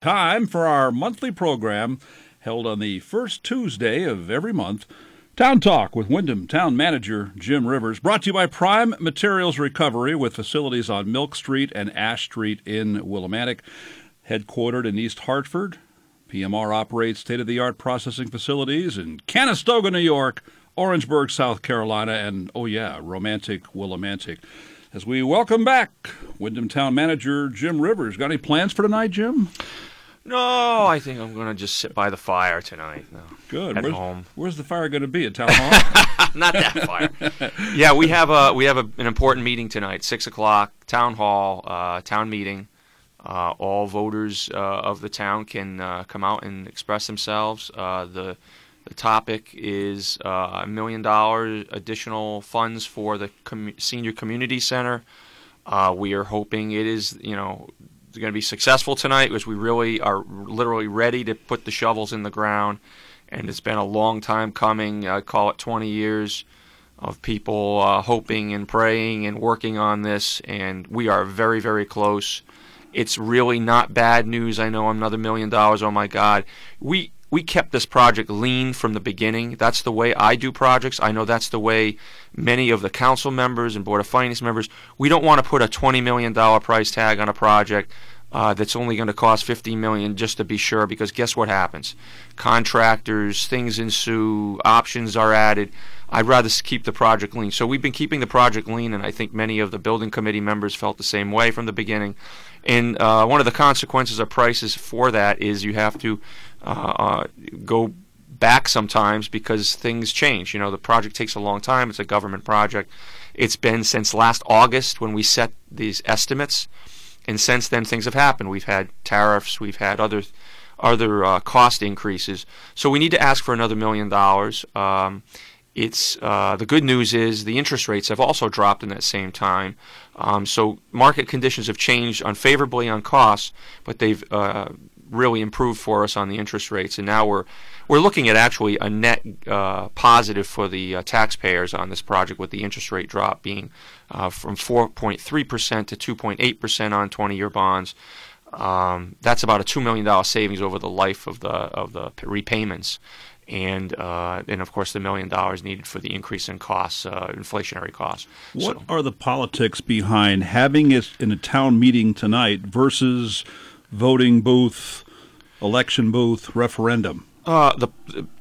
Time for our monthly program held on the first Tuesday of every month. Town Talk with Windham Town Manager Jim Rivers, brought to you by Prime Materials Recovery with facilities on Milk Street and Ash Street in Willimantic. Headquartered in East Hartford, PMR operates state of the art processing facilities in Canastota, New York, Orangeburg, South Carolina, and oh, yeah, romantic Willimantic. As we welcome back Windham Town Manager Jim Rivers. Got any plans for tonight, Jim? No, I think I'm going to just sit by the fire tonight. No, Good. At where's, home. where's the fire going to be at Town Hall? Not that fire. yeah, we have a we have a, an important meeting tonight, six o'clock, town hall, uh, town meeting. Uh, all voters uh, of the town can uh, come out and express themselves. Uh, the the topic is uh, a million dollar additional funds for the com- senior community center. Uh, we are hoping it is, you know, going to be successful tonight because we really are literally ready to put the shovels in the ground. And it's been a long time coming. I call it 20 years of people uh, hoping and praying and working on this. And we are very, very close. It's really not bad news. I know another million dollars. Oh my God. We we kept this project lean from the beginning. That's the way I do projects. I know that's the way many of the council members and board of finance members. We don't want to put a twenty million dollar price tag on a project uh, that's only going to cost fifteen million just to be sure. Because guess what happens? Contractors, things ensue, options are added. I'd rather keep the project lean. So we've been keeping the project lean, and I think many of the building committee members felt the same way from the beginning. And uh, one of the consequences of prices for that is you have to uh, uh, go back sometimes because things change. You know, the project takes a long time. It's a government project. It's been since last August when we set these estimates, and since then things have happened. We've had tariffs. We've had other other uh, cost increases. So we need to ask for another million dollars. Um, it's uh, the good news is the interest rates have also dropped in that same time. Um, so market conditions have changed unfavorably on costs, but they've uh, really improved for us on the interest rates, and now we're we're looking at actually a net uh, positive for the uh, taxpayers on this project, with the interest rate drop being uh, from 4.3 percent to 2.8 percent on 20-year bonds. Um, that's about a two million dollar savings over the life of the of the repayments, and uh, and of course the million dollars needed for the increase in costs, uh, inflationary costs. what So- are the politics behind having it in a town meeting tonight versus voting booth, election booth, referendum? Uh, the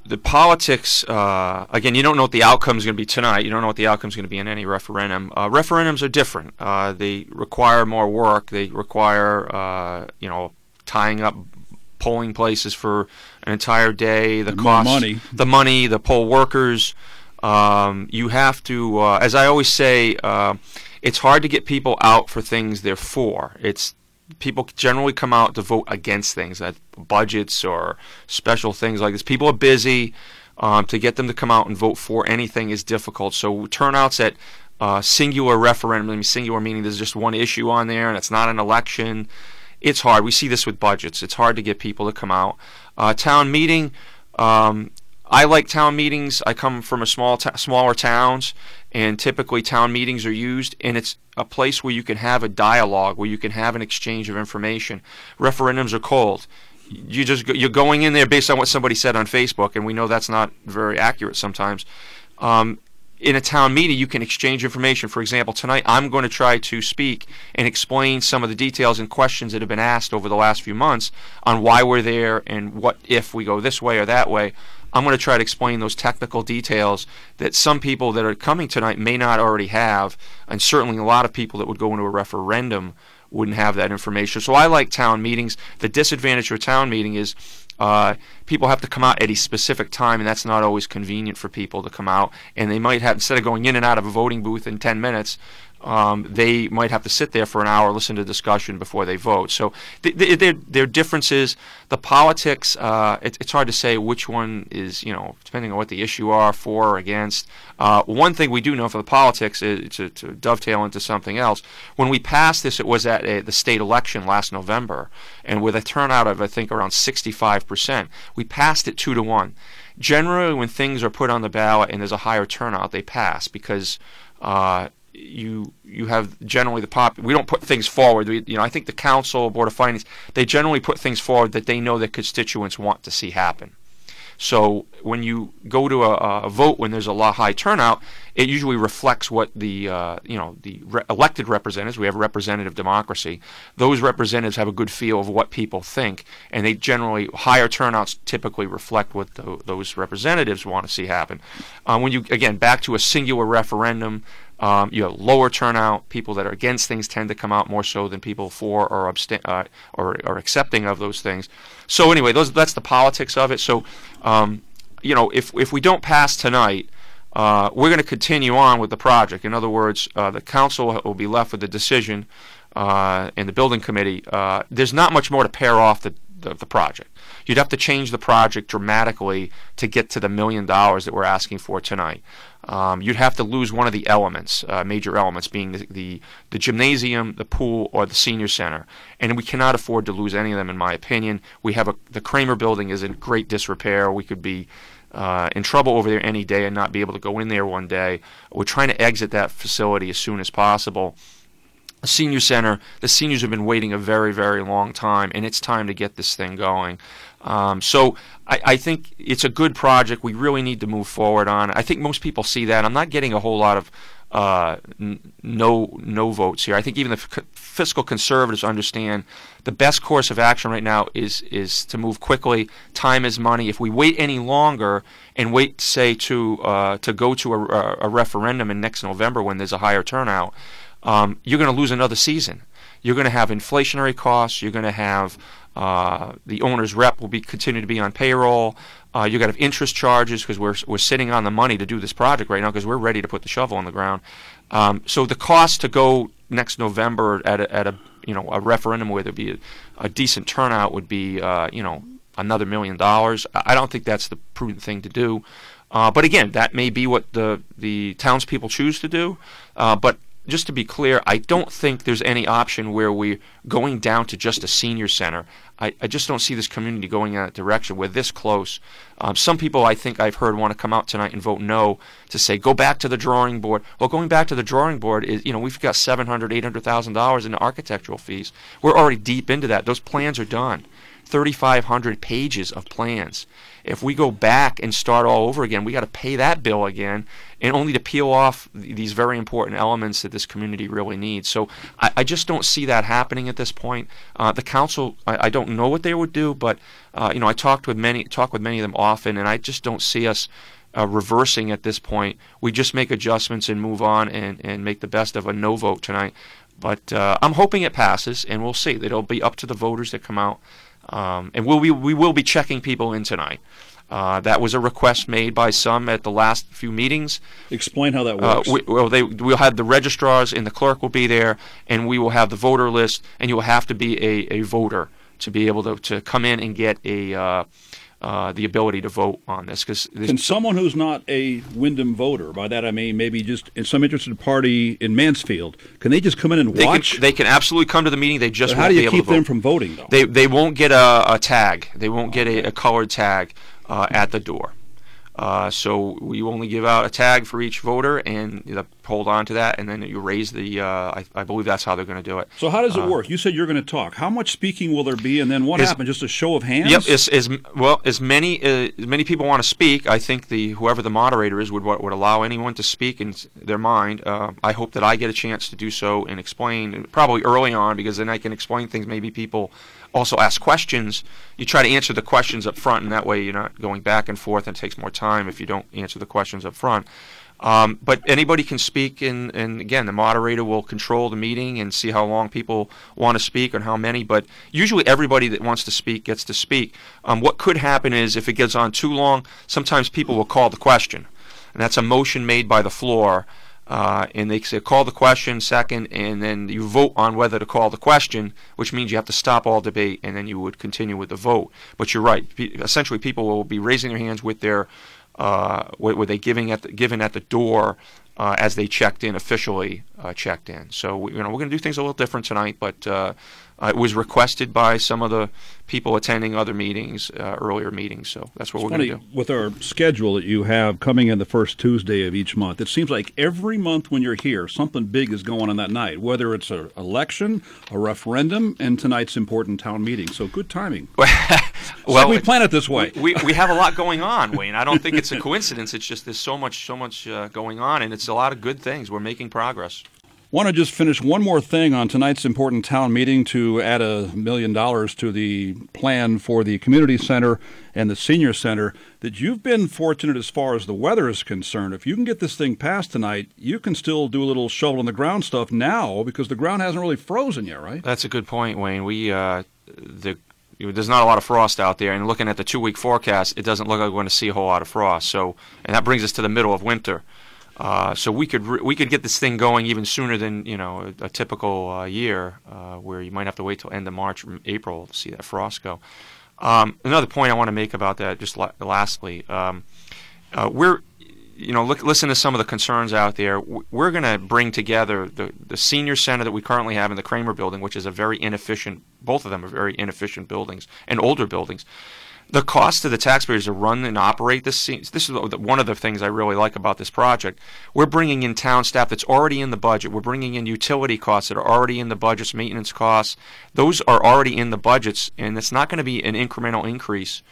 the politics uh, again. You don't know what the outcome is going to be tonight. You don't know what the outcome is going to be in any referendum. Uh, referendums are different. Uh, they require more work. They require uh, you know tying up polling places for an entire day. The cost, money. the money, the poll workers. Um, you have to, uh, as I always say, uh, it's hard to get people out for things they're for. It's people generally come out to vote against things, that budgets or special things like this. People are busy. Um, to get them to come out and vote for anything is difficult. So turnouts at uh, singular referendum, singular meaning there's just one issue on there and it's not an election. It's hard. We see this with budgets. It's hard to get people to come out. Uh, town meeting. Um, I like town meetings. I come from a small, t- smaller towns, and typically town meetings are used, and it's a place where you can have a dialogue, where you can have an exchange of information. Referendums are cold. You just you're going in there based on what somebody said on Facebook, and we know that's not very accurate sometimes. Um, in a town meeting, you can exchange information. For example, tonight I'm going to try to speak and explain some of the details and questions that have been asked over the last few months on why we're there and what if we go this way or that way. I'm going to try to explain those technical details that some people that are coming tonight may not already have, and certainly a lot of people that would go into a referendum wouldn't have that information. So I like town meetings. The disadvantage of a town meeting is uh, people have to come out at a specific time, and that's not always convenient for people to come out. And they might have, instead of going in and out of a voting booth in 10 minutes, um, they might have to sit there for an hour, listen to discussion before they vote. So th- th- there, are differences. The politics, uh, it, it's hard to say which one is, you know, depending on what the issue are, for or against. Uh, one thing we do know for the politics is to, to dovetail into something else. When we passed this, it was at a, the state election last November, and with a turnout of I think around 65 percent, we passed it two to one. Generally, when things are put on the ballot and there's a higher turnout, they pass because uh, you you have generally the pop. We don't put things forward. We, you know, I think the council, board of finance, they generally put things forward that they know that constituents want to see happen. So when you go to a, a, vote when there's a lot high turnout, it usually reflects what the uh, you know the re- elected representatives. We have representative democracy. Those representatives have a good feel of what people think, and they generally higher turnouts typically reflect what the, those representatives want to see happen. Uh, when you again back to a singular referendum. Um, you have lower turnout. People that are against things tend to come out more so than people for or uh, or, or accepting of those things. So anyway, those that's the politics of it. So um, you know, if if we don't pass tonight, uh, we're going to continue on with the project. In other words, uh, the council will be left with the decision, uh, and the building committee. Uh, there's not much more to pare off the, the, the project. You'd have to change the project dramatically to get to the million dollars that we're asking for tonight. Um, you'd have to lose one of the elements, uh, major elements, being the, the, the gymnasium, the pool, or the senior center, and we cannot afford to lose any of them, in my opinion. We have a the Kramer building is in great disrepair. We could be uh, in trouble over there any day and not be able to go in there one day. We're trying to exit that facility as soon as possible. A senior center, the seniors have been waiting a very, very long time, and it's time to get this thing going. Um, so I, I, think it's a good project. We really need to move forward on. It. I think most people see that. I'm not getting a whole lot of uh, n- no no votes here. I think even the f- fiscal conservatives understand the best course of action right now is is to move quickly. Time is money. If we wait any longer and wait, say, to uh, to go to a, a, referendum in next November when there's a higher turnout, um, you're going to lose another season. You're going to have inflationary costs. You're going to have uh, the owner's rep will be continue to be on payroll. Uh, you got to have interest charges because we're we're sitting on the money to do this project right now because we're ready to put the shovel in the ground. Um, so the cost to go next November at a, at a you know a referendum where there'd be a, a decent turnout would be uh, you know another million dollars. I don't think that's the prudent thing to do. Uh, but again, that may be what the the townspeople choose to do. Uh, but just to be clear, I don't think there's any option where we're going down to just a senior center. I, I just don't see this community going in that direction. We're this close. Um, some people I think I've heard want to come out tonight and vote no to say go back to the drawing board. Well, going back to the drawing board is you know we've got seven hundred, eight hundred thousand dollars in architectural fees. We're already deep into that. Those plans are done. 3,500 pages of plans. If we go back and start all over again, we got to pay that bill again, and only to peel off these very important elements that this community really needs. So I, I just don't see that happening at this point. Uh, the council, I, I, don't know what they would do, but uh, you know, I talked with many, talk with many of them often, and I just don't see us. Uh, reversing at this point, we just make adjustments and move on and, and make the best of a no vote tonight. But uh, I'm hoping it passes, and we'll see. It'll be up to the voters that come out um, and we'll be, we will be checking people in tonight. Uh, that was a request made by some at the last few meetings. Explain how that works. Uh, we, well, they, we'll have the registrars and the clerk will be there, and we will have the voter list, and you will have to be a, a voter to be able to, to come in and get a uh, uh, the ability to vote on this. Because can someone who's not a Windham voter, by that I mean maybe just in some interested party in Mansfield, can they just come in and they watch? Can, they can absolutely come to the meeting. They just but how do you keep them from voting though? They they won't get a, a tag. They won't get a, a colored tag uh, at the door. Uh, so we only give out a tag for each voter, and you hold on to that, and then you raise the. Uh, I, I, believe that's how they're going to do it. So how does it uh, work? You said you're going to talk. How much speaking will there be, and then what is, happens? Just a show of hands? Yep. As, as well as many uh, as many people want to speak, I think the whoever the moderator is would would allow anyone to speak in their mind. Uh, I hope that I get a chance to do so and explain, probably early on, because then I can explain things maybe people also ask questions. You try to answer the questions up front, and that way you're not going back and forth, and it takes more time if you don't answer the questions up front. Um, but anybody can speak, and, and again, the moderator will control the meeting and see how long people want to speak and how many. But usually, everybody that wants to speak gets to speak. Um, what could happen is if it gets on too long, sometimes people will call the question, and that's a motion made by the floor uh, and they say call the question second, and then you vote on whether to call the question, which means you have to stop all debate, and then you would continue with the vote. But you're right. essentially, people will be raising their hands with their uh, were, were they giving at the, given at the door uh, as they checked in officially uh, checked in. So we, you know we're going to do things a little different tonight, but uh, uh, it was requested by some of the people attending other meetings, uh, earlier meetings. So that's what It's we're going to do. with our schedule that you have coming in the first Tuesday of each month, it seems like every month when you're here, something big is going on that night, whether it's an election, a referendum, and tonight's important town meeting. So good timing. well, we plan it this way. we, we have a lot going on, Wayne. I don't think it's a coincidence. It's just there's so much so much uh, going on, and it's a lot of good things. We're making progress. Want to just finish one more thing on tonight's important town meeting to add a million dollars to the plan for the community center and the senior center. That you've been fortunate as far as the weather is concerned. If you can get this thing passed tonight, you can still do a little shovel in the ground stuff now because the ground hasn't really frozen yet, right? That's a good point, Wayne. We uh, the there's not a lot of frost out there, and looking at the two week forecast, it doesn't look like we're going to see a whole lot of frost. So, and that brings us to the middle of winter. Uh, so we could re- we could get this thing going even sooner than you know a, a typical uh, year, uh, where you might have to wait till end of March or April to see that frost go. Um, another point I want to make about that, just la- lastly, um, uh, we're you know look listen to some of the concerns out there. We're going to bring together the the senior center that we currently have in the Kramer building, which is a very inefficient. Both of them are very inefficient buildings and older buildings the cost to the taxpayers to run and operate this this is one of the things I really like about this project. We're bringing in town staff that's already in the budget. We're bringing in utility costs that are already in the budgets, maintenance costs. Those are already in the budgets, and it's not going to be an incremental increase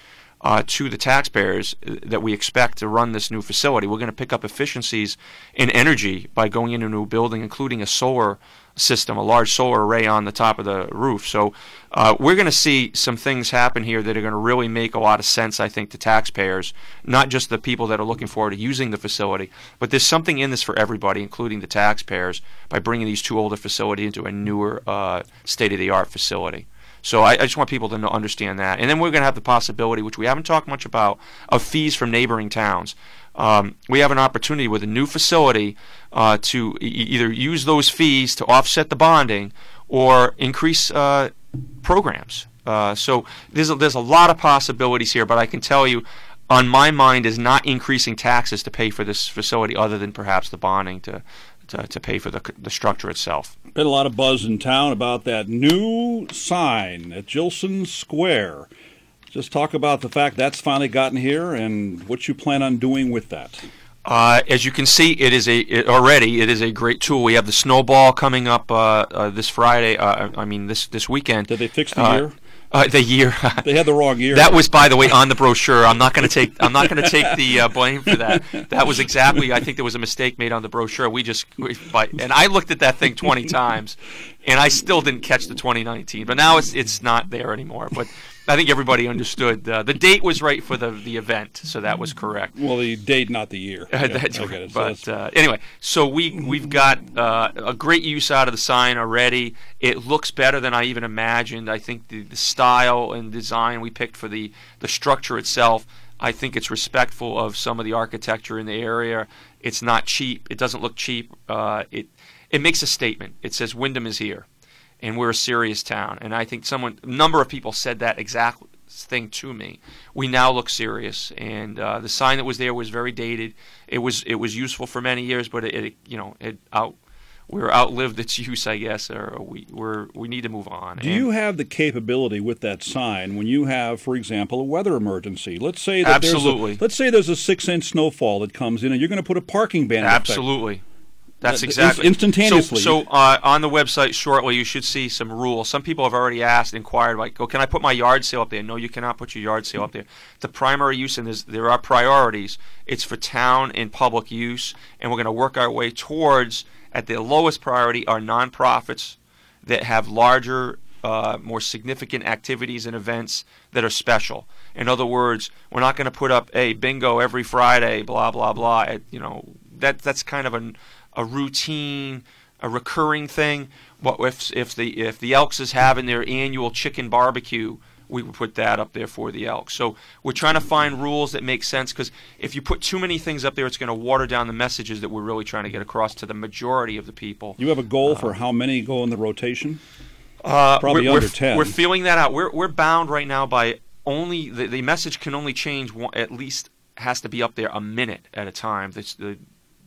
uh, to the taxpayers uh, that we expect to run this new facility. We're going to pick up efficiencies in energy by going into a new building, including a solar system, a large solar array on the top of the roof. So uh, we're going to see some things happen here that are going to really make a lot of sense, I think, to taxpayers, not just the people that are looking forward to using the facility, but there's something in this for everybody, including the taxpayers, by bringing these two older facilities into a newer, uh, state-of-the-art facility. So I, I just want people to know, understand that. And then we're going to have the possibility, which we haven't talked much about, of fees from neighboring towns. Um, we have an opportunity with a new facility uh, to e- either use those fees to offset the bonding or increase uh, programs. Uh, so there's a, there's a lot of possibilities here, but I can tell you, on my mind, is not increasing taxes to pay for this facility, other than perhaps the bonding to to, to pay for the the structure itself. Been a lot of buzz in town about that new sign at Jillson Square. Just talk about the fact that's finally gotten here and what you plan on doing with that. Uh, as you can see, it is a it, already it is a great tool. We have the snowball coming up uh, uh, this Friday. Uh, I mean this this weekend. Did they fix the Uh, year? Uh, the year. They had the wrong year. That was, by the way, on the brochure. I'm not going to take. I'm not going to take the uh, blame for that. That was exactly. I think there was a mistake made on the brochure. We just, we, but, and I looked at that thing 20 times, and I still didn't catch the 2019. But now it's it's not there anymore. But I think everybody understood. Uh, the date was right for the the event, so that was correct. well, the date, not the year. Yeah, That's right. it. So But that's- uh, anyway, so we we've got uh, a great use out of the sign already. It looks better than I even imagined. I think the, the style and design we picked for the the structure itself. I think it's respectful of some of the architecture in the area. It's not cheap. It doesn't look cheap. Uh, it it makes a statement. It says Windham is here, and we're a serious town. And I think someone, a number of people said that exact thing to me. We now look serious, and uh, the sign that was there was very dated. It was it was useful for many years, but it, it you know it out we're outlived its use, I guess, or we we're we need to move on. Do And you have the capability with that sign when you have, for example, a weather emergency? Let's say that Absolutely. there's a, let's say there's a six-inch snowfall that comes in, and you're going to put a parking ban. Absolutely. effect. That's exactly instantaneously. So, so uh, on the website shortly, you should see some rules. Some people have already asked, inquired, like, "Oh, can I put my yard sale up there?" No, you cannot put your yard sale up there. The primary use, and there are priorities. It's for town and public use, and we're going to work our way towards. At the lowest priority are nonprofits that have larger, uh, more significant activities and events that are special. In other words, we're not going to put up a bingo every Friday, blah blah blah. At, you know that that's kind of a, a routine, a recurring thing. What if if the if the Elks is having their annual chicken barbecue? We would put that up there for the Elks. So we're trying to find rules that make sense because if you put too many things up there, it's going to water down the messages that we're really trying to get across to the majority of the people. You have a goal for how many go in the rotation? Uh, Probably we're, under we're, 10. We're feeling that out. We're we're bound right now by only the, the message can only change one, at least has to be up there a minute at a time. The, the,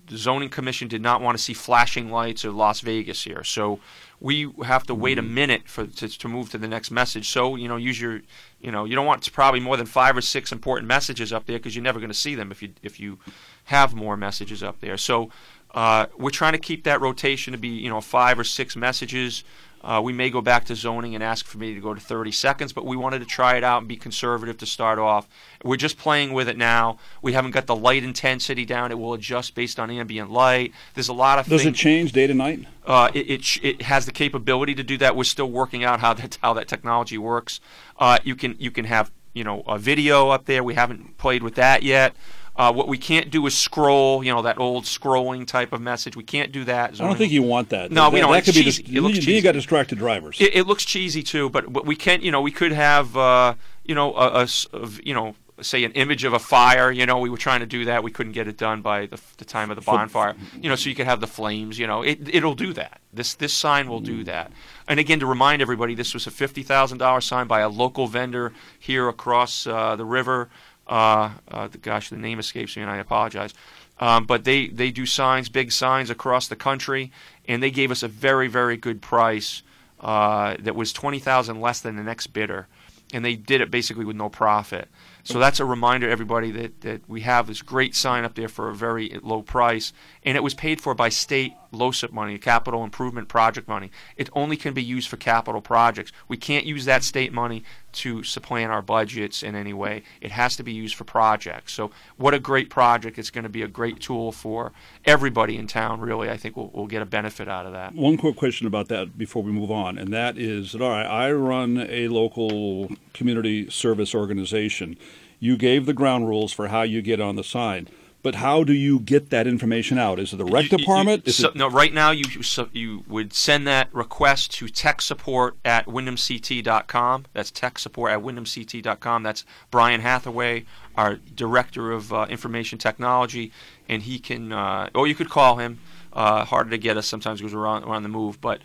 the zoning commission did not want to see flashing lights or Las Vegas here, so we have to wait a Mm-hmm. minute for to, to move to the next message. So you know, use your you know, you don't want probably more than five or six important messages up there because you're never going to see them if you if you have more messages up there. So uh, we're trying to keep that rotation to be you know five or six messages. Uh, we may go back to zoning and ask for me to go to 30 seconds, but we wanted to try it out and be conservative to start off. We're just playing with it now. We haven't got the light intensity down. It will adjust based on ambient light. There's a lot of Does things. it change day to night? Uh, it, it it has the capability to do that. We're still working out how that how that technology works. Uh, you can you can have you know a video up there. We haven't played with that yet. Uh, what we can't do is scroll, you know, that old scrolling type of message. We can't do that. I don't think you want that. No, that, we don't. That It's could be dis- It looks you, you got distracted drivers. It, it looks cheesy too, but, but we can't. you know, we could have, uh, you know, a, a s- of- you know, say an image of a fire. You know, we were trying to do that. We couldn't get it done by the, the time of the bonfire. You know, so you could have the flames. You know, it it'll do that. This this sign will do that. And again, to remind everybody, this was a fifty thousand dollar sign by a local vendor here across uh, the river. Uh, uh, gosh, the name escapes me, and I apologize. Um, but they, they do signs, big signs across the country, and they gave us a very, very good price uh, that was 20000 less than the next bidder. And they did it basically with no profit. So that's a reminder everybody that, that we have this great sign up there for a very low price. And it was paid for by state LoCIP money, capital improvement project money. It only can be used for capital projects. We can't use that state money to supplant our budgets in any way. It has to be used for projects. So, what a great project! It's going to be a great tool for everybody in town. Really, I think we'll, we'll get a benefit out of that. One quick question about that before we move on, and that is that all right, I run a local community service organization. You gave the ground rules for how you get on the sign, but how do you get that information out? Is it the rec You- department? you- so- it, no, right now you so you would send that request to tech support at windhamct.com. That's tech support at windhamct.com. That's Brian Hathaway, our director of uh, information technology, and he can. Uh, or you could call him. Uh, harder to get us sometimes because we're on, we're on the move, but.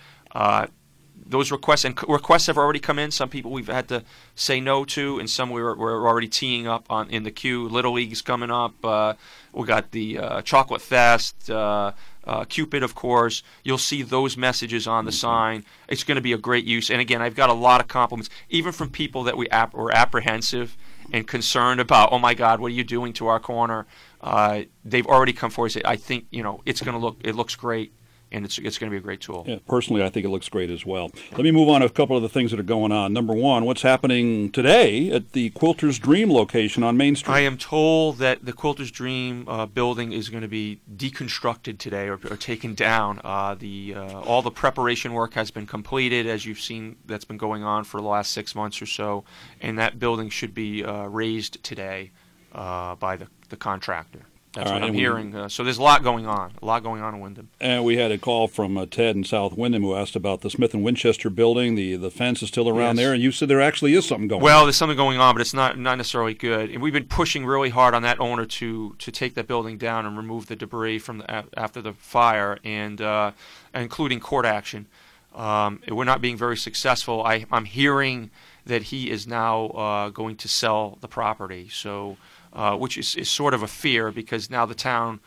Those requests and requests have already come in. Some people we've had to say no to, and some we were, we're already teeing up on in the queue. Little League's coming up. Uh, we got the uh, Chocolate Fest, uh, uh, Cupid, of course. You'll see those messages on the sign. It's going to be a great use. And again, I've got a lot of compliments, even from people that we ap- were apprehensive and concerned about. Oh my God, what are you doing to our corner? Uh, they've already come forward and say, I think you know it's going to look. It looks great. And it's, it's going to be a great tool. yeah, personally, I think it looks great as well. Let me move on to a couple of the things that are going on. Number one, what's happening today at the Quilter's Dream location on Main Street? I am told that the Quilter's Dream uh, building is going to be deconstructed today or, or taken down. Uh, the uh, all the preparation work has been completed, as you've seen. That's been going on for the last six months or so, and that building should be uh, raised today uh, by the, the contractor. That's All what I'm and we- hearing. Uh, so there's a lot going on. A lot going on in Windham. And we had a call from uh, Ted in South Windham who asked about the Smith and Winchester building. The the fence is still around Yes. there, and you said there actually is something going. On. Well, on. there's something going on, but it's not not necessarily good. And we've been pushing really hard on that owner to to take that building down and remove the debris from the, after the fire, and uh, including court action. Um, we're not being very successful. I, I'm hearing that he is now uh, going to sell the property, so uh, which is, is sort of a fear because now the town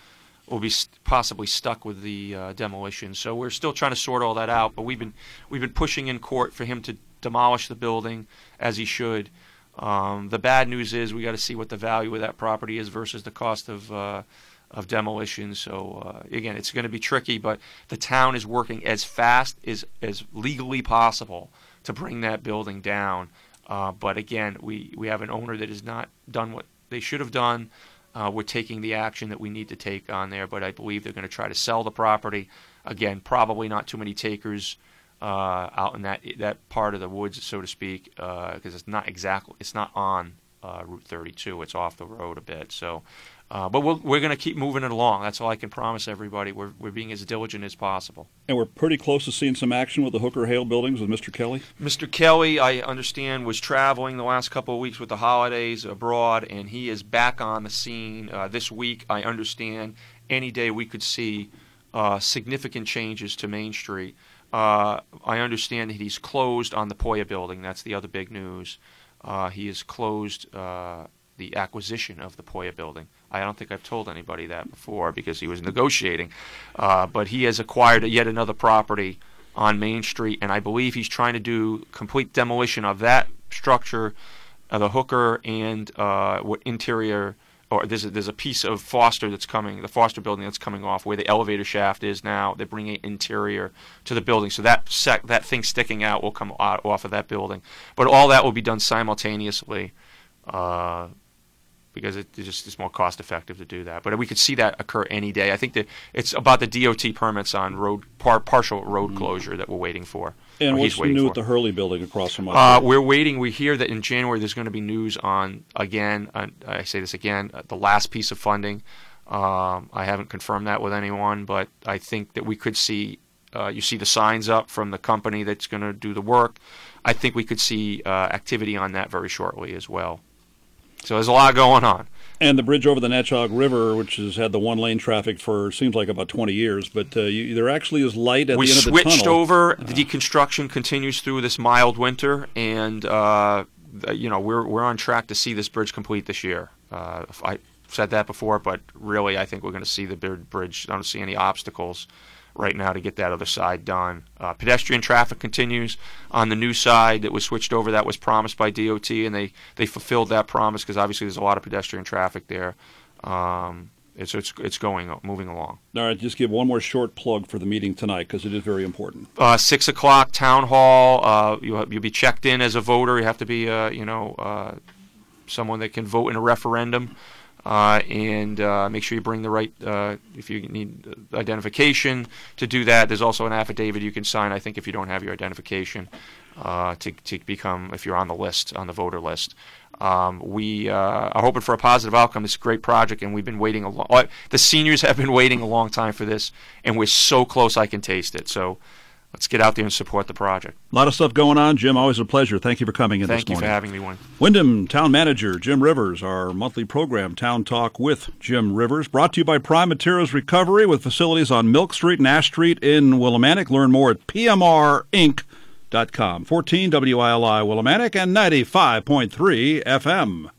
will be st- possibly stuck with the uh, demolition. So we're still trying to sort all that out. But we've been we've been pushing in court for him to demolish the building as he should. Um, the bad news is we got to see what the value of that property is versus the cost of uh, of demolition. So uh, again, it's going to be tricky. But the town is working as fast as as legally possible to bring that building down. Uh, but again, we, we have an owner that has not done what they should have done. Uh, we're taking the action that we need to take on there, but I believe they're going to try to sell the property. Again, probably not too many takers uh, out in that that part of the woods, so to speak, because it's not exactly it's not on uh, Route 32. It's off the road a bit. So, uh, but we'll, we're going to keep moving it along. That's all I can promise everybody. We're we're being as diligent as possible. and we're pretty close to seeing some action with the Hooker Hale buildings with Mr. Kelly. Mr. Kelly, I understand, was traveling the last couple of weeks with the holidays abroad, and he is back on the scene uh, this week. I understand any day we could see uh, significant changes to Main Street. Uh, I understand that he's closed on the Poya building. That's the other big news. Uh, he is closed uh, the acquisition of the Poya building. I don't think I've told anybody that before because he was negotiating, uh, but he has acquired yet another property on Main Street, and I believe he's trying to do complete demolition of that structure, uh, the hooker and uh, what interior or there's a, there's a piece of Foster that's coming, the Foster building that's coming off where the elevator shaft is now. They're bringing interior to the building, so that sec, that thing sticking out will come out, off of that building. But all that will be done simultaneously, uh, because it just is more cost effective to do that. But we could see that occur any day. I think that it's about the DOT permits on road par, partial road mm-hmm. closure that we're waiting for. And what's new for. at the Hurley building across from uh, We're waiting. We hear that in January there's going to be news on again. Uh, I say this again. Uh, the last piece of funding. Um, I haven't confirmed that with anyone, but I think that we could see. Uh, you see the signs up from the company that's going to do the work. I think we could see uh, activity on that very shortly as well. So there's a lot going on. And the bridge over the Natchaug River, which has had the one lane traffic for seems like about 20 years, but uh, you, there actually is light at we the end of the tunnel. We switched over. The deconstruction continues through this mild winter, and uh, you know we're we're on track to see this bridge complete this year. Uh, I said that before, but really, I think we're going to see the bridge. I don't see any obstacles right now to get that other side done. Uh, pedestrian traffic continues on the new side that was switched over. That was promised by DOT, and they, they fulfilled that promise because obviously there's a lot of pedestrian traffic there. Um, it's, it's it's going moving along. All right, just give one more short plug for the meeting tonight because it is very important. Uh, Six o'clock, town hall. Uh, you you'll be checked in as a voter. You have to be uh, you know uh, someone that can vote in a referendum. Uh, and uh, make sure you bring the right, uh, if you need identification to do that. There's also an affidavit you can sign, I think, if you don't have your identification uh, to, to become, if you're on the list, on the voter list. Um, we uh, are hoping for a positive outcome. It's a great project, and we've been waiting a long. The seniors have been waiting a long time for this, and we're so close I can taste it. So let's get out there and support the project. A lot of stuff going on, Jim. Always a pleasure. Thank you for coming in Thank this morning. Thank you for having me, one. Windham Town Manager Jim Rivers, our monthly program, Town Talk with Jim Rivers, brought to you by Prime Materials Recovery with facilities on Milk Street and Ash Street in Willimantic. Learn more at pmrinc.com. 14 WILI Willimantic and 95.3 FM.